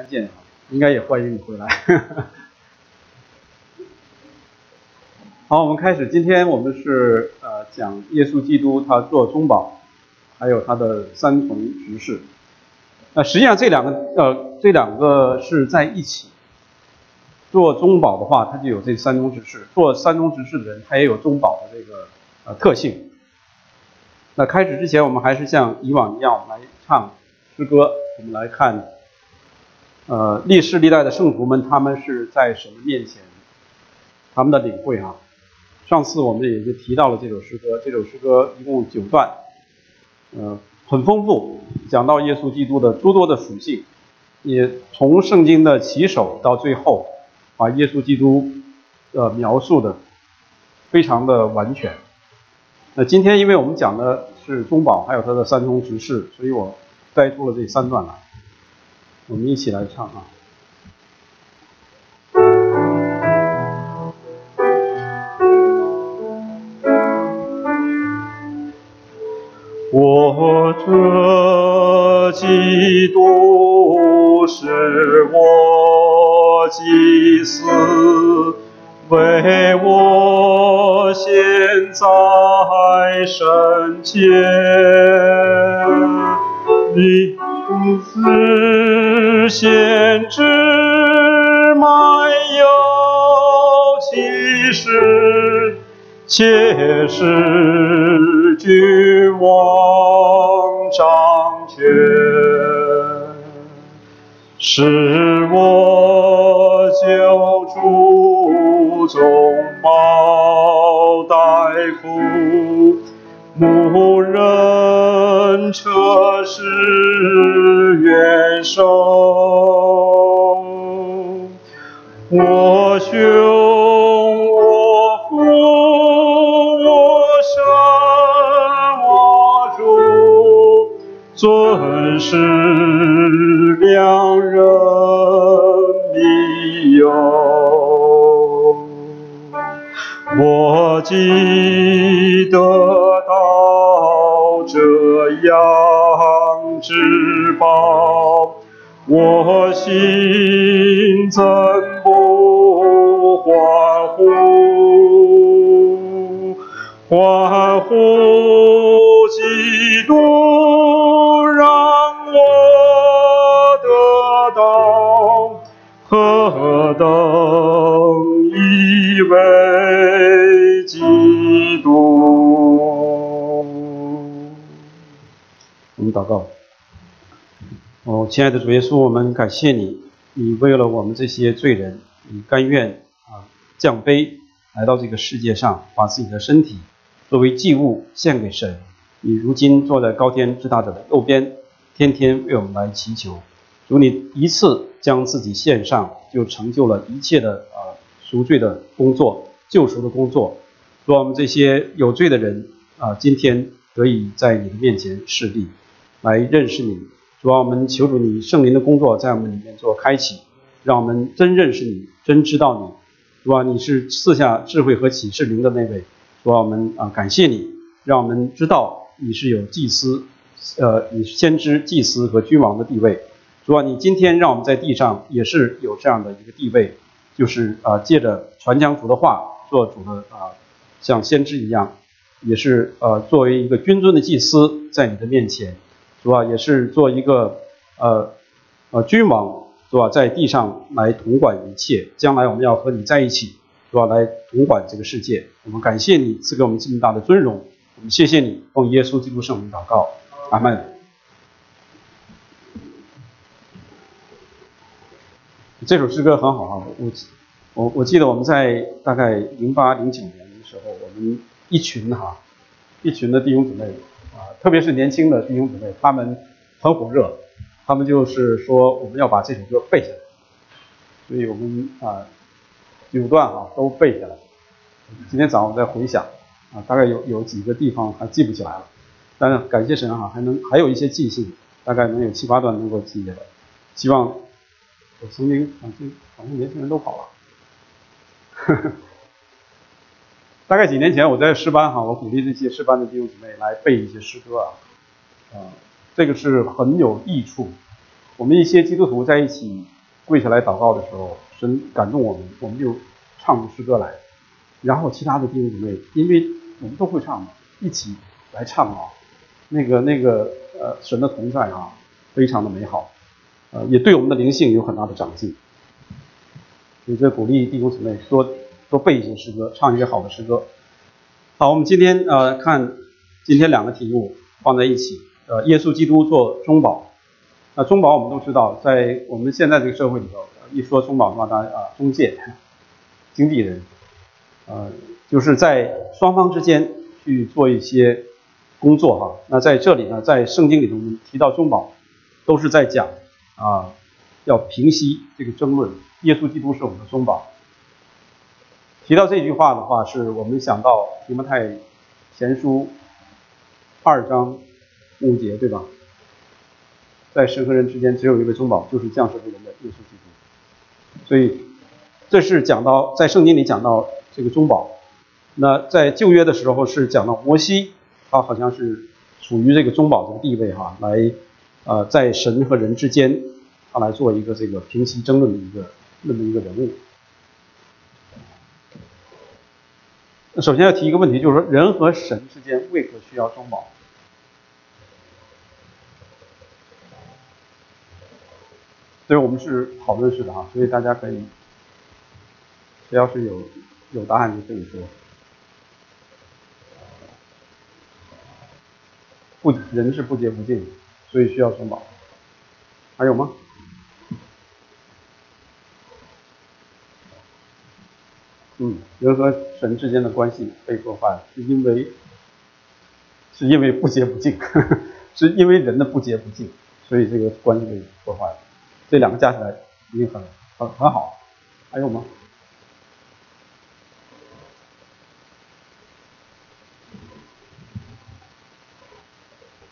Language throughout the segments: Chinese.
看见啊，应该也欢迎你回来。好，我们开始。今天我们是呃讲耶稣基督他做中保，还有他的三重执事。那实际上这两个呃这两个是在一起。做中保的话，他就有这三中执事；做三中执事的人，他也有中保的这个呃特性。那开始之前，我们还是像以往一样，我们来唱诗歌。我们来看，呃，历世历代的圣徒们，他们是在神的面前，他们的领会啊。上次我们也就提到了这首诗歌，这首诗歌一共九段，呃，很丰富，讲到耶稣基督的诸多的属性，也从圣经的起手到最后。把耶稣基督，呃，描述的非常的完全。那今天因为我们讲的是中保，还有他的三宗执事，所以我摘出了这三段来，我们一起来唱啊。我这基督是我祭司，为我现在圣洁，你是先知，没有启示，且是。君王掌权，是我救主宗保代苦，牧人车是愿受我兄我父，我生我主，尊师良人，必有，我记得到这样。宝，我心怎不欢呼？欢呼亲爱的主耶稣，我们感谢你，你为了我们这些罪人，你甘愿啊降卑来到这个世界上，把自己的身体作为祭物献给神。你如今坐在高天之大者的右边，天天为我们来祈求。如你一次将自己献上，就成就了一切的啊赎罪的工作、救赎的工作，说我们这些有罪的人啊，今天得以在你的面前示例，来认识你。主啊，我们求主你圣灵的工作在我们里面做开启，让我们真认识你，真知道你。主啊，你是赐下智慧和启示灵的那位。主啊，我们啊感谢你，让我们知道你是有祭司，呃，你是先知、祭司和君王的地位。主啊，你今天让我们在地上也是有这样的一个地位，就是啊，借着传讲主的话，做主的啊，像先知一样，也是呃，作为一个君尊的祭司，在你的面前，主啊，也是做一个呃呃君王，是吧？在地上来统管一切，将来我们要和你在一起，是吧？来统管这个世界。我们感谢你赐给我们这么大的尊荣，我们谢谢你，奉耶稣基督圣名祷告，阿门。这首诗歌很好啊，我我我记得我们在大概零八零九年的时候，我们一群哈，一群的弟兄姊妹啊，特别是年轻的弟兄姊妹，他们很火热，他们就是说我们要把这首歌背下来，所以我们啊九段啊都背下来。今天早上我在回想啊，大概有有几个地方还记不起来了，但是感谢神哈，还能还有一些记性，大概能有七八段能够记下来，希望。我曾经好像好像年轻人都跑了，呵 呵大概几年前我在诗班哈，我鼓励这些诗班的弟兄姊妹来背一些诗歌啊，啊，这个是很有益处。我们一些基督徒在一起跪下来祷告的时候，神感动我们，我们就唱出诗歌来，然后其他的弟兄姊妹，因为我们都会唱嘛，一起来唱啊，那个那个呃神的同在啊，非常的美好，呃也对我们的灵性有很大的长进。所以这鼓励弟兄姊妹说多背一些诗歌，唱一些好的诗歌。好，我们今天呃看今天两个题目放在一起，呃，耶稣基督做中保。那中保我们都知道，在我们现在这个社会里头，一说中保的话，大家啊，中介、经纪人，呃，就是在双方之间去做一些工作哈。那在这里呢，在圣经里头提到中保，都是在讲啊，要平息这个争论，耶稣基督是我们的中保。提到这句话的话，是我们想到提摩太前书二章五节，对吧？在神和人之间，只有一位中保，就是降世为人的耶稣基督。所以，这是讲到在圣经里讲到这个中保。那在旧约的时候是讲到摩西，他好像是处于这个中保这个地位哈，来呃在神和人之间，他来做一个这个平息争论的一个那么一个人物。那那首先要提一个问题，就是说人和神之间为何需要中保？所以我们是讨论式的哈，所以大家可以，谁要是有有答案就可以说。不，人是不洁不净，所以需要中保。还有吗？嗯，人和神之间的关系被破坏，是因为是因为不洁不净，是因为人的不洁不净，所以这个关系被破坏了。这两个加起来一定很很很好。还有吗？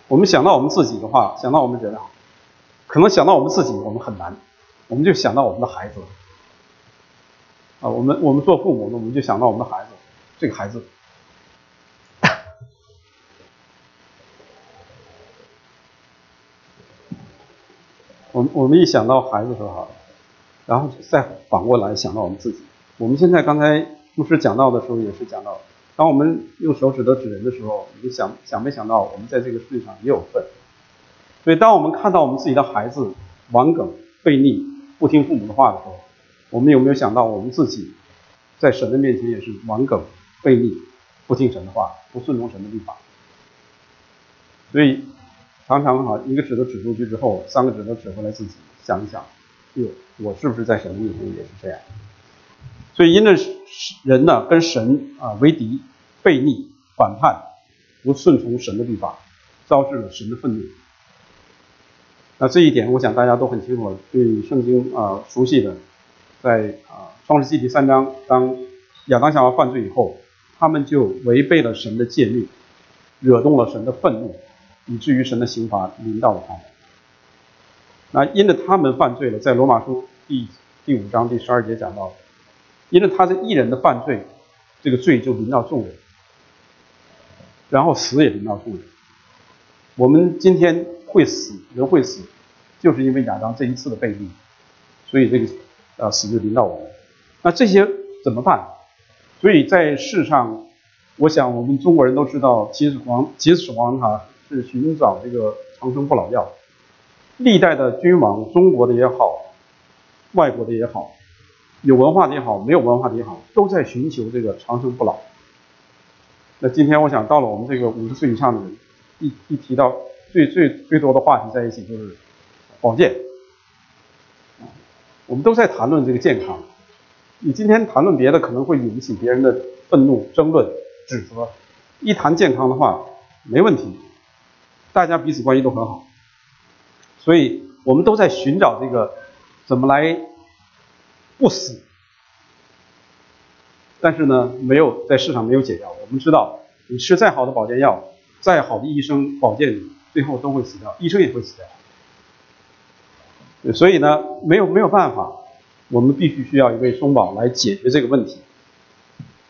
我们想到我们自己的话，想到我们人啊，可能想到我们自己，我们很难，我们就想到我们的孩子。啊，我们我们做父母的，我们就想到我们的孩子，这个孩子，我们我们一想到孩子的时候，然后再反过来想到我们自己。我们现在刚才牧师讲到的时候，也是讲到，当我们用手指头指人的时候，你就想想没想到我们在这个世界上也有份。所以，当我们看到我们自己的孩子顽梗、悖逆、不听父母的话的时候，我们有没有想到，我们自己在神的面前也是顽梗、悖逆、不听神的话、不顺从神的律法？所以常常哈，一个指头指出去之后，三个指头指回来自己想一想，哟，我是不是在神的面前也是这样？所以因着人呢跟神啊为敌、悖逆、反叛、不顺从神的律法，招致了神的愤怒。那这一点，我想大家都很清楚，对圣经啊熟悉的。在啊，创世纪第三章，当亚当夏娃犯罪以后，他们就违背了神的诫命，惹动了神的愤怒，以至于神的刑罚临到了他们。那因着他们犯罪了，在罗马书第第五章第十二节讲到，因着他是一人的犯罪，这个罪就临到众人，然后死也临到众人。我们今天会死，人会死，就是因为亚当这一次的背逆，所以这个。啊，死就临到我们，那这些怎么办？所以在世上，我想我们中国人都知道，秦始皇，秦始皇他是寻找这个长生不老药。历代的君王，中国的也好，外国的也好，有文化的也好，没有文化的也好，都在寻求这个长生不老。那今天我想到了我们这个五十岁以上的人，一一提到最最最多的话题在一起就是保健。我们都在谈论这个健康，你今天谈论别的可能会引起别人的愤怒、争论、指责。一谈健康的话，没问题，大家彼此关系都很好。所以我们都在寻找这个怎么来不死。但是呢，没有在市场没有解药。我们知道，你吃再好的保健药，再好的医生保健，最后都会死掉，医生也会死掉。所以呢，没有没有办法，我们必须需要一位中保来解决这个问题，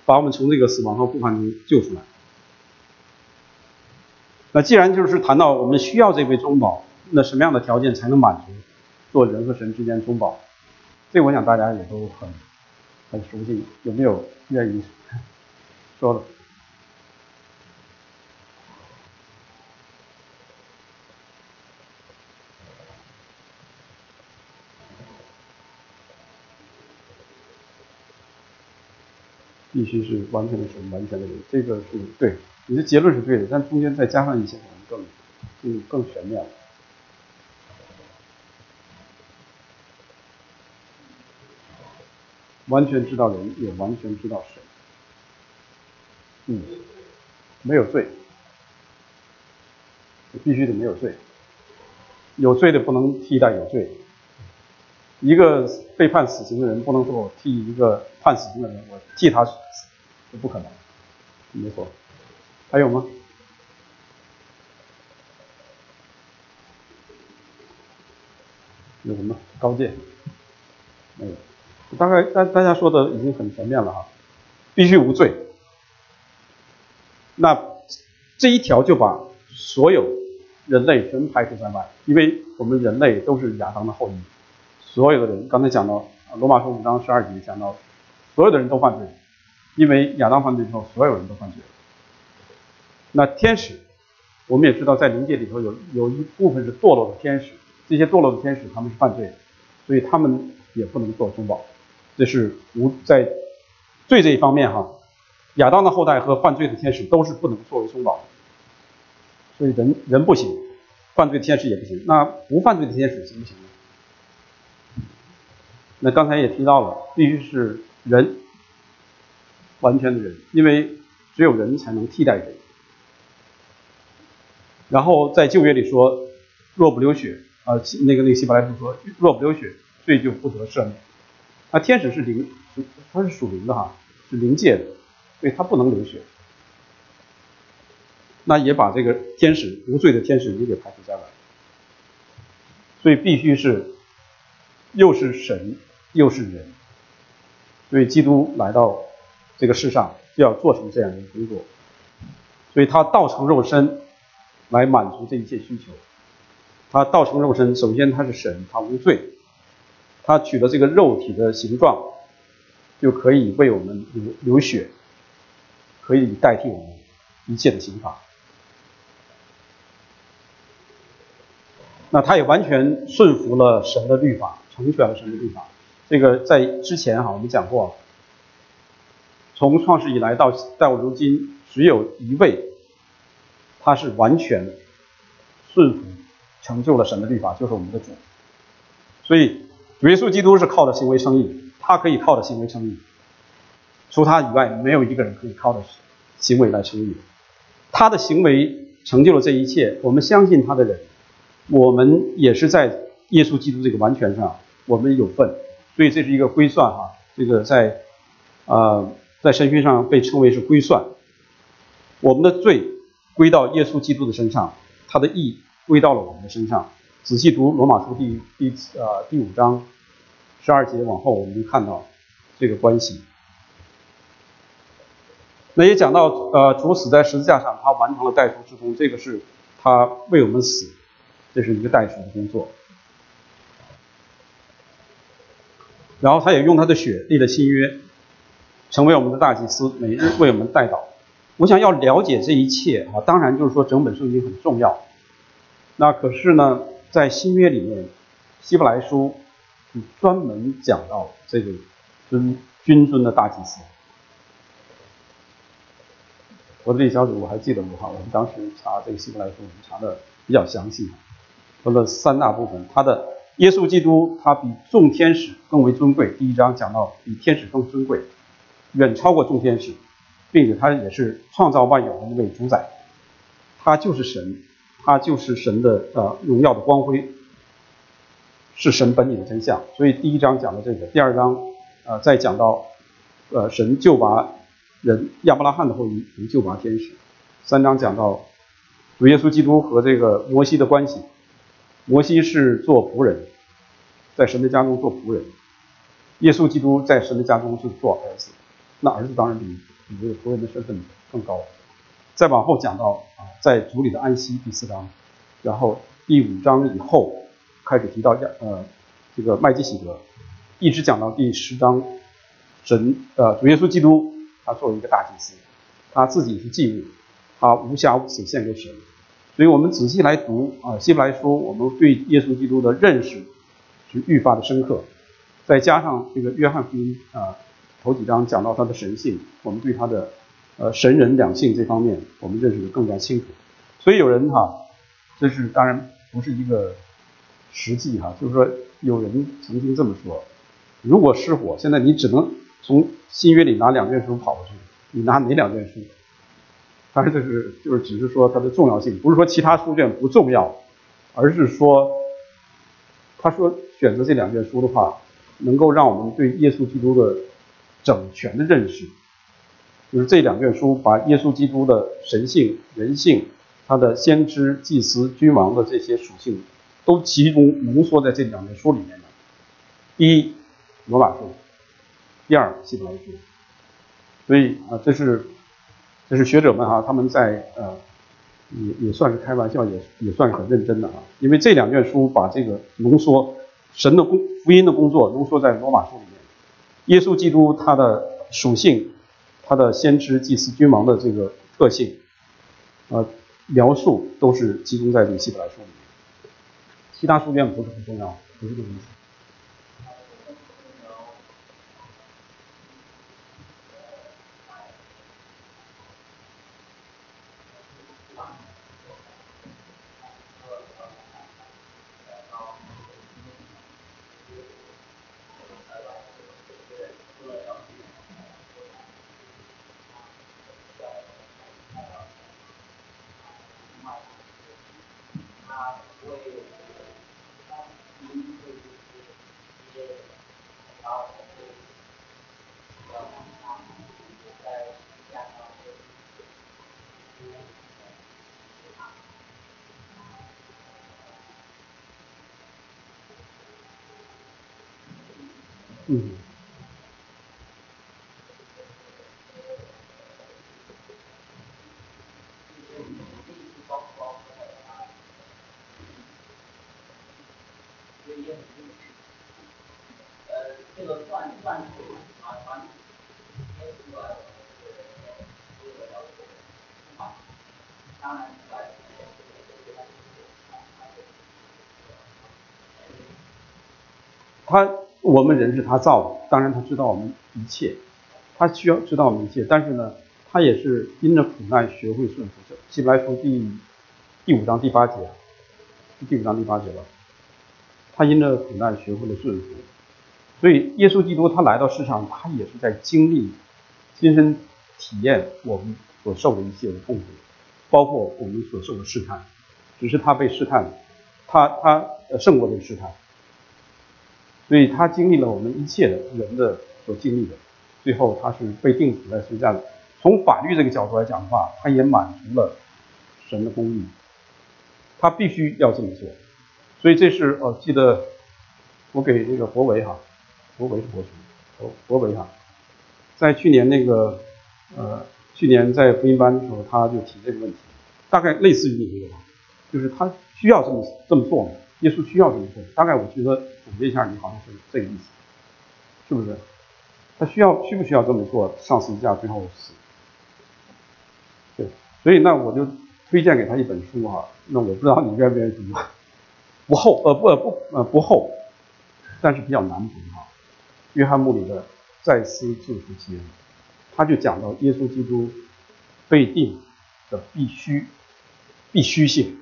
把我们从这个死亡和不凡中救出来。那既然就是谈到我们需要这位中保，那什么样的条件才能满足？做人和神之间中保，这我想大家也都很很熟悉。有没有愿意 说的？必须是完全的神，完全的人，这个是对，你的结论是对的，但中间再加上一些可能更更更全面。完全知道人，也完全知道神。嗯，没有罪，必须得没有罪。有罪的不能替代有罪。一个被判死刑的人不能说我替一个判死刑的人，我替他死，这不可能。没错。还有吗？有什么高见？没有。大概大大家说的已经很全面了哈，必须无罪。那这一条就把所有人类全排除在外，因为我们人类都是亚当的后裔，所有的人刚才讲到罗马书五章十二节讲到，所有的人都犯罪，因为亚当犯罪之后，所有人都犯罪。那天使，我们也知道在灵界里头有有一部分是堕落的天使，这些堕落的天使他们是犯罪的，所以他们也不能做中保。这是无在罪这一方面哈，亚当的后代和犯罪的天使都是不能作为宗保，所以人人不行，犯罪的天使也不行，那不犯罪的天使行不行呢？那刚才也提到了，必须是人，完全的人，因为只有人才能替代人。然后在旧约里说，若不流血啊，那个那个希伯来书说，若不流血，罪就不得赦免。那天使是灵，它是属灵的哈，是灵界的，所以它不能流血。那也把这个天使无罪的天使也给排除在外。所以必须是又是神又是人，所以基督来到这个世上就要做成这样的工作，所以他道成肉身来满足这一切需求。他道成肉身，首先他是神，他无罪。他取得这个肉体的形状，就可以为我们流流血，可以代替我们一切的刑罚。那他也完全顺服了神的律法，成全了神的律法。这个在之前哈我们讲过，从创世以来到到如今，只有一位，他是完全顺服成就了神的律法，就是我们的主。所以。耶稣基督是靠着行为称义，他可以靠着行为称义，除他以外，没有一个人可以靠着行为来称义。他的行为成就了这一切，我们相信他的人，我们也是在耶稣基督这个完全上，我们有份。所以这是一个归算哈，这个在呃在神学上被称为是归算。我们的罪归到耶稣基督的身上，他的义归到了我们的身上。仔细读罗马书第第呃第五章十二节往后，我们能看到这个关系。那也讲到呃主死在十字架上，他完成了代赎之功，这个是他为我们死，这是一个代赎的工作。然后他也用他的血立了新约，成为我们的大祭司，每日为我们代祷。我想要了解这一切啊，当然就是说整本圣经很重要。那可是呢？在新约里面，希伯来书专门讲到这个尊君尊的大祭司。我的这小组我还记得我哈，我们当时查这个希伯来书，我们查的比较详细，分了三大部分。他的耶稣基督，他比众天使更为尊贵。第一章讲到比天使更尊贵，远超过众天使，并且他也是创造万有的一位主宰，他就是神。他就是神的呃荣耀的光辉，是神本体的真相。所以第一章讲的这个，第二章呃再讲到呃神救拔人亚伯拉罕的后裔能救拔天使。三章讲到主耶稣基督和这个摩西的关系，摩西是做仆人，在神的家中做仆人，耶稣基督在神的家中是做儿子，那儿子当然比比这个仆人的身份更高。再往后讲到啊，在主里的安息第四章，然后第五章以后开始提到亚呃这个麦基喜德，一直讲到第十章，神呃主耶稣基督他作为一个大祭司，他自己是祭物，他无瑕无疵献给神。所以我们仔细来读啊希伯来书，我们对耶稣基督的认识是愈发的深刻。再加上这个约翰福音啊头几章讲到他的神性，我们对他的呃神人两性这方面我们认识的更加清楚。所以有人哈，这是当然不是一个实际哈，就是说有人曾经这么说：如果失火，现在你只能从新约里拿两卷书跑过去，你拿哪两卷书？当然这是就是只是说它的重要性，不是说其他书卷不重要，而是说他说选择这两卷书的话，能够让我们对耶稣基督的整全的认识，就是这两卷书把耶稣基督的神性、人性。他的先知、祭司、君王的这些属性，都集中浓缩在这两本书里面的。第一，罗马书；第二，希伯来书。所以啊，这是这是学者们哈，他们在呃，也也算是开玩笑，也也算是很认真的啊。因为这两卷书把这个浓缩神的工福音的工作浓缩在罗马书里面，耶稣基督他的属性，他的先知、祭司、君王的这个特性，呃。描述都是集中在这个希伯来书里面，其他书卷不是很重要，不是这个意思。嗯。他。我们人是他造的，当然他知道我们一切，他需要知道我们一切，但是呢，他也是因着苦难学会顺服。希伯来书第第五章第八节，第五章第八节吧，他因着苦难学会了顺服，所以耶稣基督他来到世上，他也是在经历、亲身体验我们所受的一切的痛苦，包括我们所受的试探，只是他被试探，他他胜过这个试探。所以他经历了我们一切的人的所经历的，最后他是被定死在十字架的。从法律这个角度来讲的话，他也满足了神的公义，他必须要这么做。所以这是呃，记得我给那个博维哈，博维是博士，博博维哈，在去年那个呃，去年在福音班的时候，他就提这个问题，大概类似于你这个，就是他需要这么这么做吗？耶稣需要这么做，大概我觉得总结一下，你好像是这个意思，是不是？他需要需不需要这么做？上十字架最后死，对，所以那我就推荐给他一本书哈，那我不知道你愿不愿意读，不厚呃不呃不呃不厚，但是比较难读哈。约翰穆里的《再思救赎记》，他就讲到耶稣基督被定的必须必须性。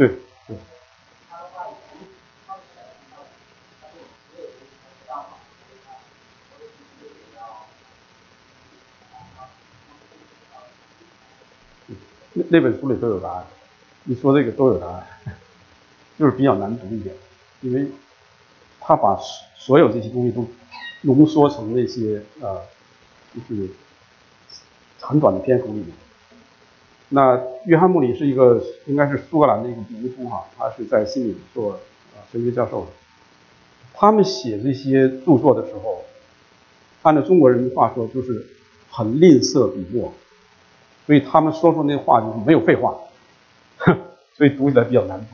对对。那那本书里都有答案，你说这个都有答案，就是比较难读一点，因为他把所有这些东西都浓缩成那些呃，就是很短的篇幅里面。那约翰穆里是一个，应该是苏格兰的一个名夫哈，他是在悉尼做啊神学教授的。他们写这些著作的时候，按照中国人的话说，就是很吝啬笔墨，所以他们说出那话就是没有废话，哼 所以读起来比较难读。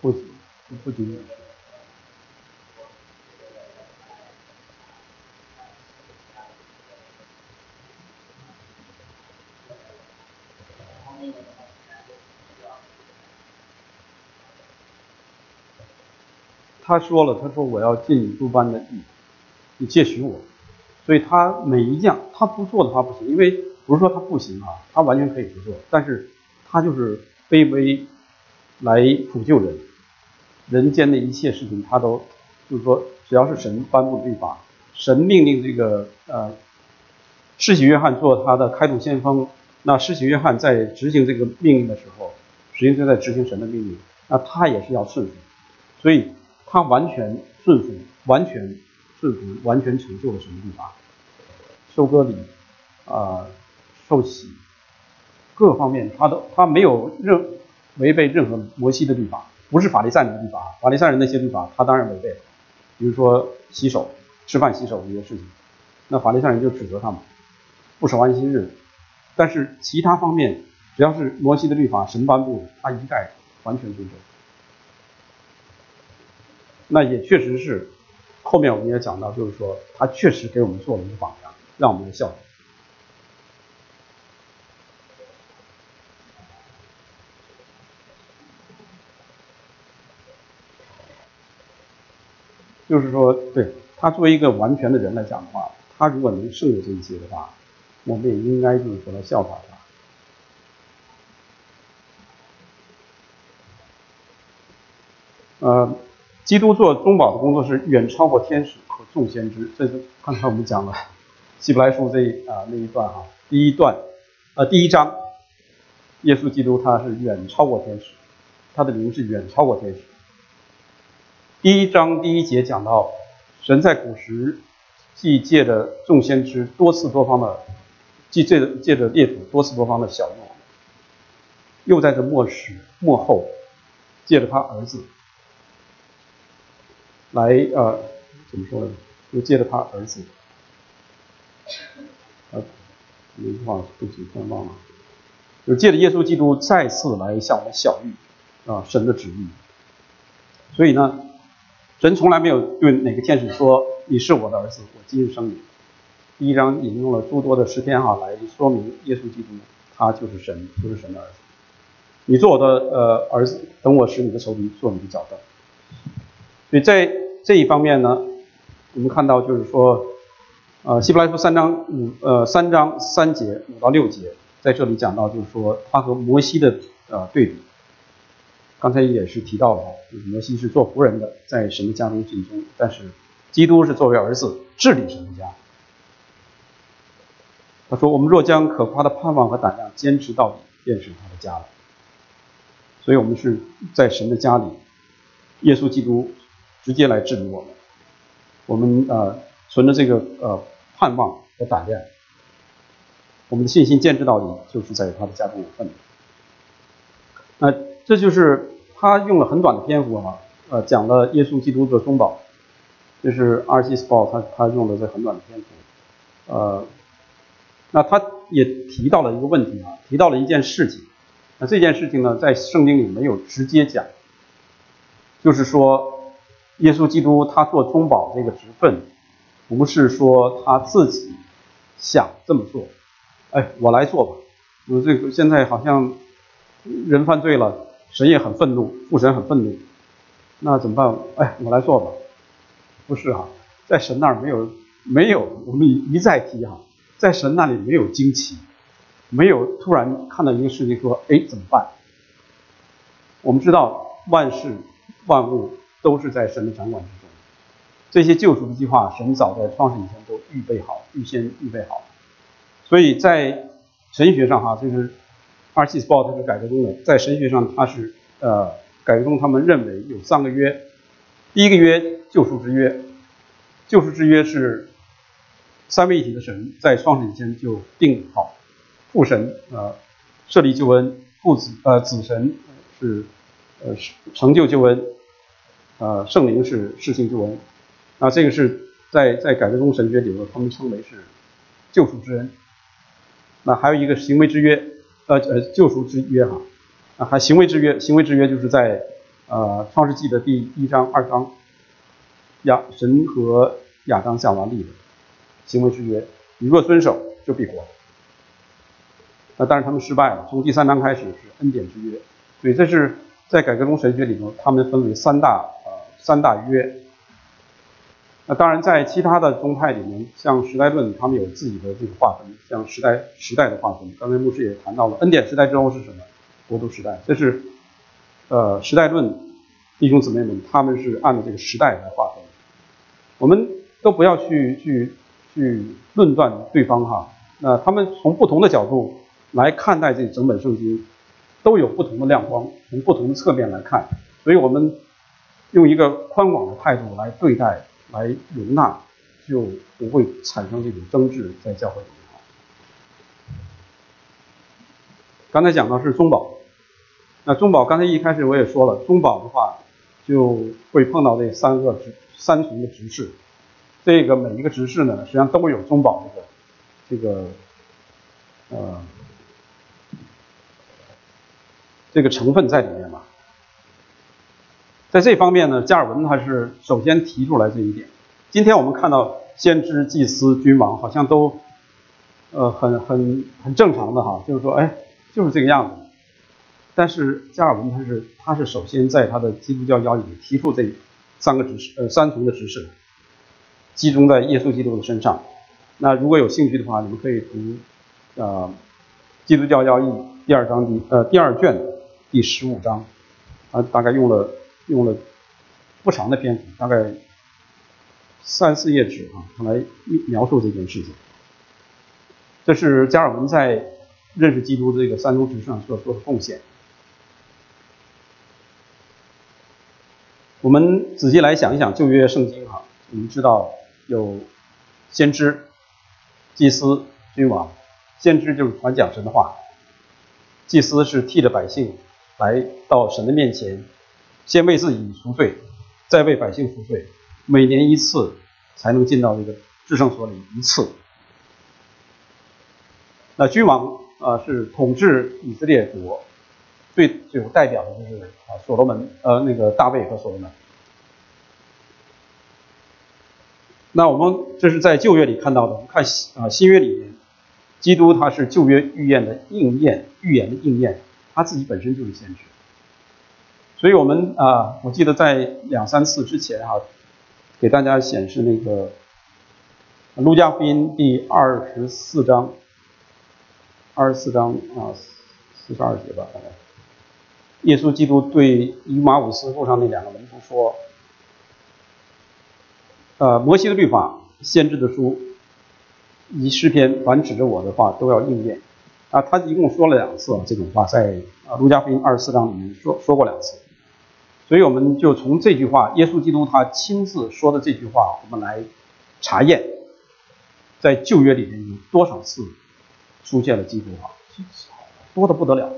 不不仅仅是他说了，他说我要尽你诸般的义，你借许我。所以他每一样他不做的话不行，因为不是说他不行啊，他完全可以不做，但是他就是卑微来普救人。人间的一切事情，他都就是说，只要是神颁布的律法，神命令这个呃，施洗约翰做他的开路先锋，那施洗约翰在执行这个命令的时候，实际上在执行神的命令，那他也是要顺服，所以他完全顺服，完全顺服，完全成就了神的律法，收割礼啊，受洗，各方面他都他没有任违背任何摩西的律法。不是法利赛人的律法，法利赛人那些律法他当然违背，比如说洗手、吃饭、洗手这些事情，那法利赛人就指责他们不守安息日，但是其他方面只要是摩西的律法神颁布的，他一概完全遵守。那也确实是，后面我们也讲到，就是说他确实给我们做了一个榜样，让我们效仿。就是说，对他作为一个完全的人来讲的话，他如果能胜过这一些的话，我们也应该就是说来效仿他。呃，基督做中保的工作是远超过天使和众先知。这是刚才我们讲了希伯来书这啊那一段哈，第一段，呃第一章，耶稣基督他是远超过天使，他的名是远超过天使。第一章第一节讲到，神在古时既借着众先知多次多方的，既借着借着列祖多次多方的小诺，又在这末时末后，借着他儿子来呃怎么说呢？又借着他儿子，呃，那句话不起，突然忘了，就借着耶稣基督再次来向我们晓谕啊神的旨意，所以呢。神从来没有对哪个天使说：“你是我的儿子，我今日生你。”第一章引用了诸多的诗篇哈来说明耶稣基督他就是神，就是神的儿子。你做我的呃儿子，等我使你的仇敌做你的脚凳。所以在这一方面呢，我们看到就是说，呃，希伯来书三章五呃三章三节五到六节在这里讲到就是说他和摩西的呃对比。刚才也是提到了，摩西是做仆人的，在神的家中尽忠；但是基督是作为儿子治理神的家。他说：“我们若将可夸的盼望和胆量坚持到底，便是他的家了。”所以，我们是在神的家里，耶稣基督直接来治理我们。我们呃存着这个呃盼望和胆量，我们的信心坚持到底，就是在他的家中有份。那。这就是他用了很短的篇幅啊，呃，讲了耶稣基督的中保，这是阿尔西斯堡他他用的这很短的篇幅，呃，那他也提到了一个问题啊，提到了一件事情，那这件事情呢，在圣经里没有直接讲，就是说耶稣基督他做中保这个职分，不是说他自己想这么做，哎，我来做吧，我这个现在好像人犯罪了。神也很愤怒，父神很愤怒，那怎么办？哎，我来做吧。不是哈，在神那儿没有没有，我们一再提哈，在神那里没有惊奇，没有突然看到一个事情说，哎，怎么办？我们知道万事万物都是在神的掌管之中，这些救赎的计划，神早在创世以前都预备好，预先预备好，所以在神学上哈，就是。阿尔基斯鲍他是改革宗的，在神学上他是呃改革宗他们认为有三个约，第一个约救赎之约，救赎之约是三位一体的神在创世以前就定好，父神呃设立救恩，父子呃子神是呃成就救恩，呃圣灵是施行救恩，那这个是在在改革宗神学里头他们称为是救赎之恩。那还有一个行为之约，呃呃，救赎之约哈，啊，还行为之约，行为之约就是在呃创世纪的第一章二章，亚神和亚当夏娃立的行为之约，你若遵守就必活。那但是他们失败了，从第三章开始是恩典之约，所以这是在改革中神学里头，他们分为三大呃三大约。那当然，在其他的宗派里面，像时代论，他们有自己的这个划分，像时代时代的划分。刚才牧师也谈到了，恩典时代之后是什么？国度时代。这是呃时代论弟兄姊妹们，他们是按照这个时代来划分。我们都不要去去去论断对方哈。那他们从不同的角度来看待这整本圣经，都有不同的亮光，从不同的侧面来看。所以我们用一个宽广的态度来对待。来容纳，就不会产生这种争执在教会里面。刚才讲到是中保，那中保刚才一开始我也说了，中保的话就会碰到这三个执三重的执事，这个每一个执事呢，实际上都有中保这个这个呃这个成分在里面嘛。在这方面呢，加尔文他是首先提出来这一点。今天我们看到先知、祭司、君王好像都，呃，很很很正常的哈，就是说，哎，就是这个样子。但是加尔文他是他是首先在他的基督教教义里提出这三个指示，呃，三重的指示，集中在耶稣基督的身上。那如果有兴趣的话，你们可以读，呃，基督教教义第二章第呃第二卷第十五章，啊，大概用了。用了不长的篇幅，大概三四页纸啊，来描述这件事情。这是加尔文在认识基督这个三宗旨上所做的贡献。我们仔细来想一想旧约圣经哈，我们知道有先知、祭司、君王。先知就是传讲神的话，祭司是替着百姓来到神的面前。先为自己赎罪，再为百姓赎罪，每年一次才能进到这个至圣所里一次。那君王啊是统治以色列国最最有代表的就是啊所罗门呃那个大卫和所罗门。那我们这是在旧约里看到的，我们看啊新约里面，基督他是旧约预言的应验，预言的应验，他自己本身就是先知。所以我们啊，我记得在两三次之前哈，给大家显示那个《路加福音》第二十四章，二十四章啊，四十二节吧，大概。耶稣基督对以马五斯路上那两个门徒说：“呃，摩西的律法、先知的书、以诗篇，凡指着我的话都要应验。”啊，他一共说了两次这种话，在啊《路加福音》二十四章里面说说过两次。所以我们就从这句话，耶稣基督他亲自说的这句话，我们来查验，在旧约里面有多少次出现了基督啊？多的不得了。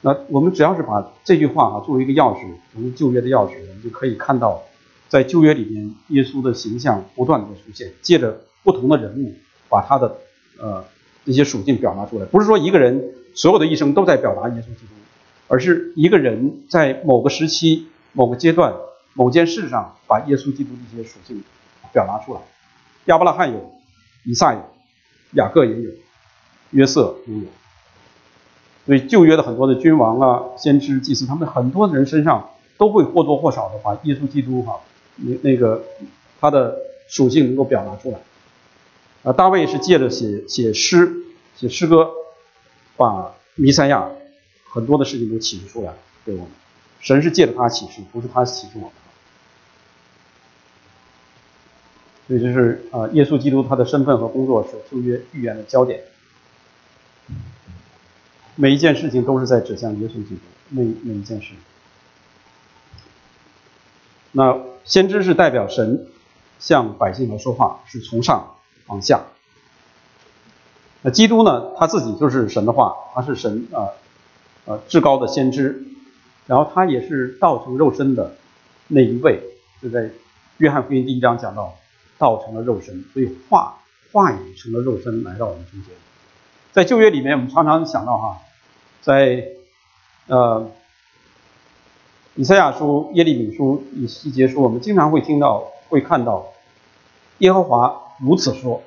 那我们只要是把这句话啊作为一个钥匙，从旧约的钥匙，我们就可以看到，在旧约里面，耶稣的形象不断的出现，借着不同的人物，把他的呃这些属性表达出来。不是说一个人所有的一生都在表达耶稣基督。而是一个人在某个时期、某个阶段、某件事上，把耶稣基督的一些属性表达出来。亚伯拉罕有，以撒有，雅各也有，约瑟也有。所以旧约的很多的君王啊、先知、祭司，他们很多人身上都会或多或少的把耶稣基督哈那那个他的属性能够表达出来。啊，大卫是借着写写诗、写诗歌，把弥赛亚。很多的事情都启示出来了，对我们，神是借着他启示，不是他启示我们。所以这是啊，耶稣基督他的身份和工作是旧约预言的焦点。每一件事情都是在指向耶稣基督，每每一件事。那先知是代表神向百姓来说话，是从上往下。那基督呢？他自己就是神的话，他是神啊，呃，呃至高的先知，然后他也是道成肉身的那一位。就在约翰福音第一章讲到，道成了肉身，所以话话语成了肉身来到我们中间。在旧约里面，我们常常想到哈，在呃以赛亚书、耶利米书、以西结书，我们经常会听到、会看到耶和华如此说。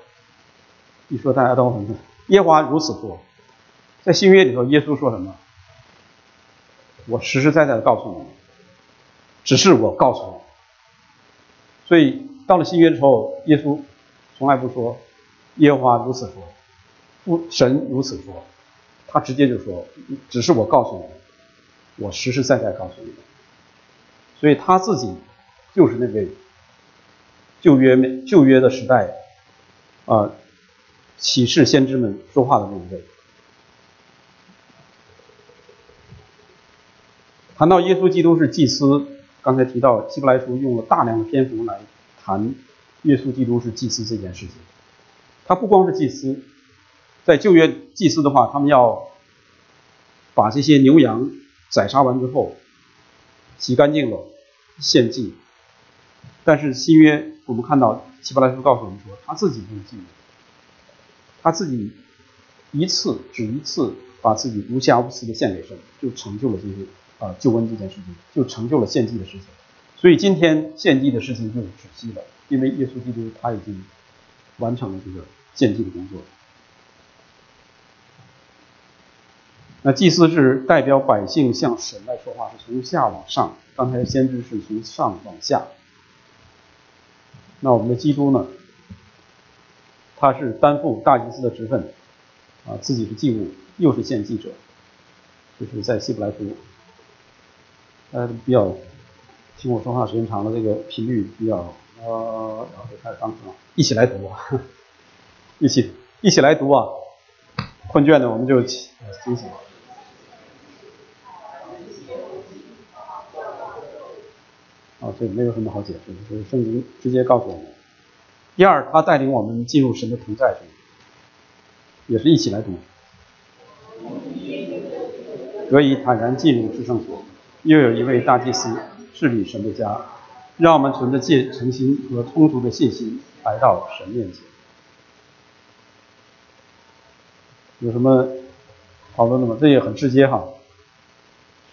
一说大家都很懂耶和华如此说，在新约里头，耶稣说什么？我实实在在的告诉你，只是我告诉你。所以到了新约之后，耶稣从来不说耶和华如此说，不神如此说，他直接就说，只是我告诉你，我实实在在告诉你。所以他自己就是那位旧约旧约的时代啊。启示先知们说话的那一位。谈到耶稣基督是祭司，刚才提到希伯来书用了大量的篇幅来谈耶稣基督是祭司这件事情。他不光是祭司，在旧约祭司的话，他们要把这些牛羊宰杀完之后，洗干净了献祭。但是新约我们看到希伯来书告诉我们说，他自己就是祭司。他自己一次只一次把自己无瑕无疵的献给神，就成就了这些啊救恩这件事情，就成就了献祭的事情。所以今天献祭的事情就止息了，因为耶稣基督他已经完成了这个献祭的工作。那祭司是代表百姓向神来说话，是从下往上；刚才先知是从上往下。那我们的基督呢？他是担负大祭司的职分，啊，自己是祭物又是献祭者，就是在希伯来书，呃，比较听我说话时间长了，这个频率比较呃，然后就开始上课了，一起来读，一起一起来读啊，困倦的我们就起清醒。啊，这没有什么好解释的，就是圣经直接告诉我们。第二，他带领我们进入神的同在中，也是一起来读。可以坦然进入至圣所，又有一位大祭司治理神的家，让我们存着戒诚心和充足的信心来到神面前。有什么讨论的吗？这也很直接哈。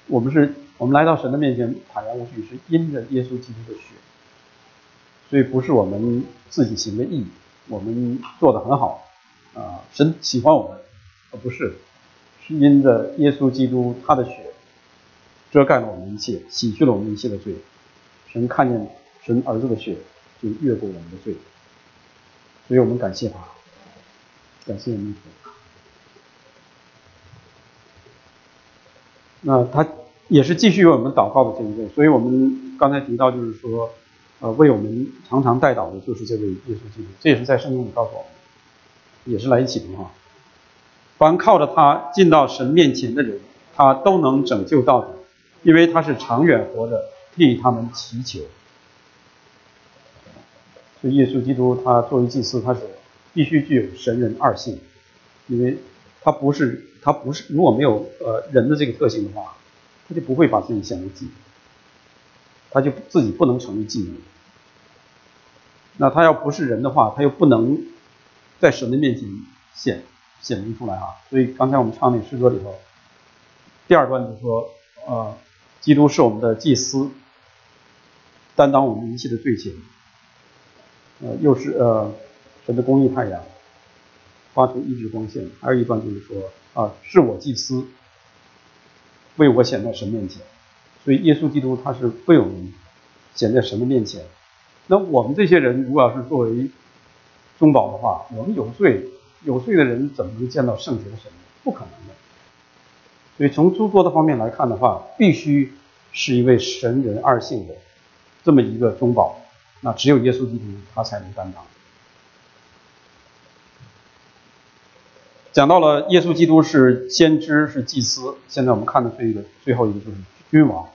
我们是，我们来到神的面前坦然无惧，是因着耶稣基督的血。所以不是我们自己行的义，我们做的很好，啊，神喜欢我们，而不是，是因着耶稣基督他的血遮盖了我们一切，洗去了我们一切的罪，神看见神儿子的血就越过我们的罪，所以我们感谢他，感谢我们。那他也是继续为我们祷告的这一位，所以我们刚才提到就是说。呃，为我们常常带导的就是这位耶稣基督，这也是在圣经里告诉我们，也是来一起的哈。凡靠着他进到神面前的人，他都能拯救到底，因为他是长远活着替他们祈求。所以耶稣基督他作为祭司，他是必须具有神人二性，因为他不是他不是如果没有呃人的这个特性的话，他就不会把自己显为祭。他就自己不能成为祭物。那他要不是人的话，他又不能在神的面前显显明出来啊。所以刚才我们唱那诗歌里头，第二段就说，呃，基督是我们的祭司，担当我们一切的罪行，呃，又是呃神的公义太阳，发出一直光线。还有一段就是说，啊，是我祭司，为我显在神面前。所以，耶稣基督他是为我们显在神的面前。那我们这些人，如果要是作为中保的话，我们有罪，有罪的人怎么能见到圣洁的神？不可能的。所以，从诸多的方面来看的话，必须是一位神人二性的这么一个中保。那只有耶稣基督他才能担当。讲到了耶稣基督是先知是祭司，现在我们看的这个最后一个就是君王。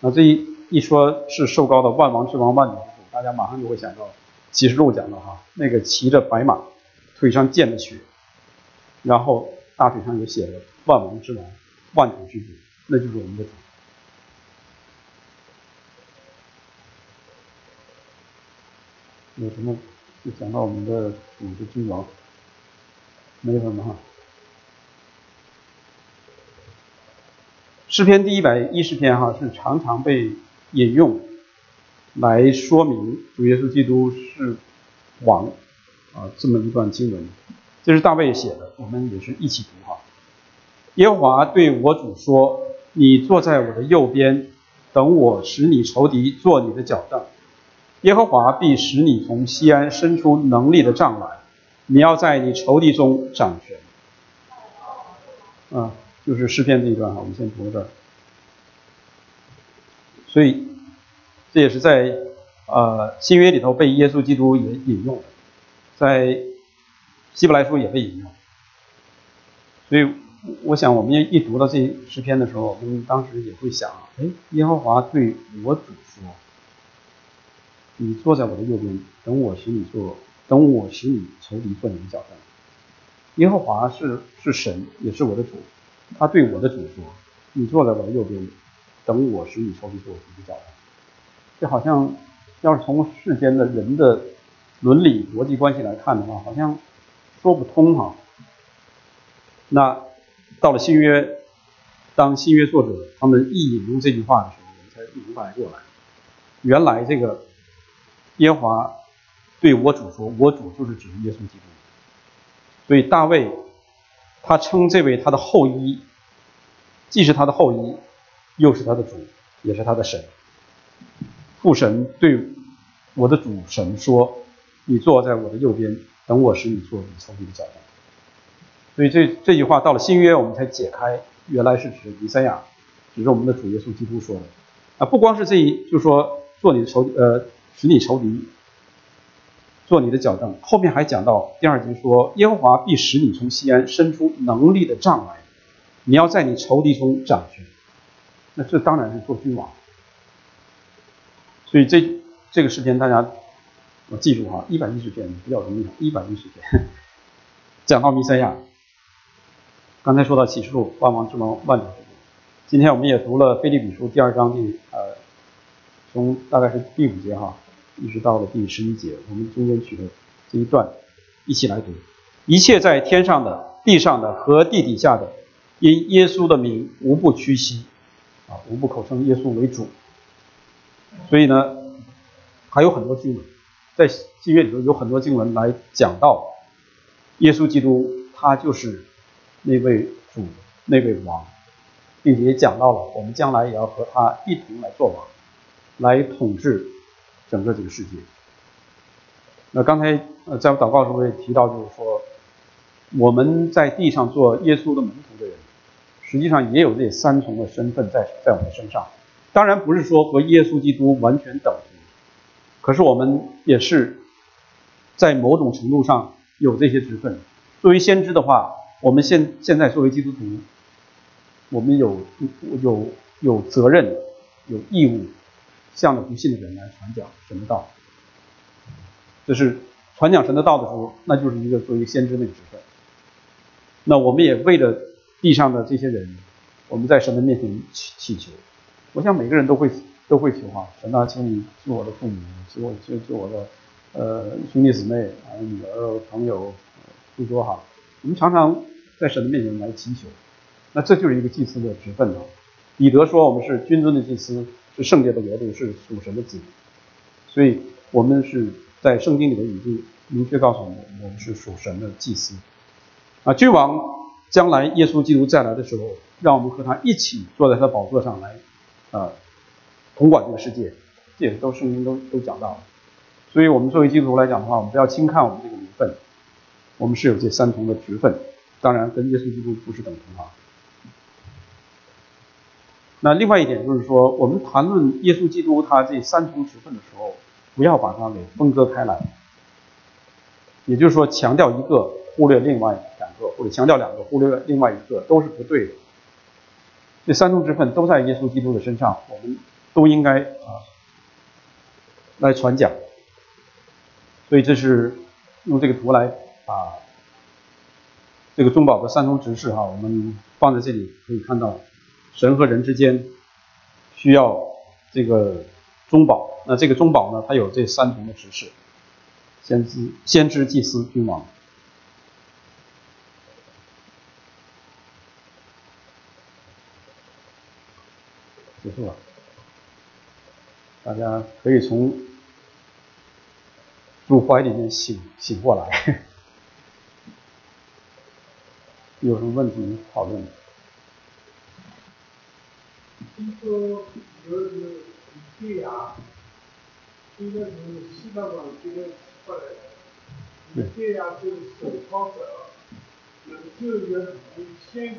那这一一说是受膏的万王之王万主之主，大家马上就会想到启示录讲的哈，那个骑着白马，腿上溅着血，然后大腿上有写着万王之王万主之主，那就是我们的主。有什么就讲到我们的主的君王，没有什么哈。诗篇第一百一十篇哈是常常被引用来说明主耶稣基督是王啊这么一段经文，这是大卫写的，我们也是一起读哈。耶和华对我主说：“你坐在我的右边，等我使你仇敌坐你的脚凳。”耶和华必使你从西安伸出能力的杖来，你要在你仇敌中掌权。啊，就是诗篇这一段哈，我们先读这儿。所以这也是在呃新约里头被耶稣基督引引用的，在希伯来书也被引用。所以我想，我们一读到这诗篇的时候，我们当时也会想，哎，耶和华对我主说。你坐在我的右边，等我使你坐，等我使你仇敌坐你的脚上。耶和华是是神，也是我的主，他对我的主说：“你坐在我的右边，等我使你仇敌坐你的脚上。”这好像要是从世间的人的伦理逻辑关系来看的话，好像说不通哈。那到了新约，当新约作者他们一引用这句话的时候，我们才明白过来，原来这个。耶和华对我主说：“我主就是指耶稣基督。”所以大卫他称这位他的后裔，既是他的后裔，又是他的主，也是他的神。父神对我的主神说：“你坐在我的右边，等我使你坐你仇敌的脚上。”所以这这句话到了新约，我们才解开，原来是指弥赛亚，指着我们的主耶稣基督说的。啊，不光是这一，就说做你的仇呃。使你仇敌做你的矫正，后面还讲到第二节说，耶和华必使你从西安伸出能力的杖来，你要在你仇敌中掌权。那这当然是做君王。所以这这个诗篇大家我记住哈，一百一十篇比较容易，一百一十篇 讲到弥赛亚。刚才说到启示录，万王之王，万主之主。今天我们也读了腓立比书第二章第呃，从大概是第五节哈。一直到了第十一节，我们中间取的这一段，一起来读：一切在天上的、地上的和地底下的，因耶稣的名无不屈膝，啊，无不口称耶稣为主。所以呢，还有很多经文，在新约里头有很多经文来讲到耶稣基督，他就是那位主、那位王，并且也讲到了我们将来也要和他一同来做王，来统治。整个这个世界。那刚才呃，在祷告的时候也提到，就是说，我们在地上做耶稣的门徒的人，实际上也有这三重的身份在在我们身上。当然不是说和耶稣基督完全等同，可是我们也是在某种程度上有这些职分。作为先知的话，我们现现在作为基督徒，我们有有有责任，有义务。向着不信的人来传讲神的道，就是传讲神的道的时候，那就是一个作为先知的职分。那我们也为了地上的这些人，我们在神的面前祈祈求。我想每个人都会都会求啊，神啊，请你救我的父母，救我救救我的呃兄弟姊妹还有女儿朋友诸多哈。我们常常在神的面前来祈求，那这就是一个祭司的职分啊。彼得说我们是君尊的祭司。是圣洁的国度，是属神的子民，所以我们是在圣经里头已经明确告诉我们，我们是属神的祭司。啊，君王将来耶稣基督再来的时候，让我们和他一起坐在他的宝座上来，啊，统管这个世界，这也都圣经都都讲到了。所以我们作为基督徒来讲的话，我们不要轻看我们这个名分，我们是有这三重的职分，当然跟耶稣基督不是等同啊。那另外一点就是说，我们谈论耶稣基督他这三重职分的时候，不要把它给分割开来。也就是说，强调一个，忽略另外两个。或者强调两个，忽略另外一个，都是不对的。这三重之分都在耶稣基督的身上，我们都应该啊来传讲。所以这是用这个图来啊，这个中保的三重执事哈，我们放在这里可以看到，神和人之间需要这个中保。那这个中保呢，它有这三重的执事：先知、先知、祭司、君王。结束了，大家可以从主怀里面醒醒过来。有什么问题讨论？听说就是对牙，应该是西藏党这边过来的。对牙，就是手抄者，那个就业先。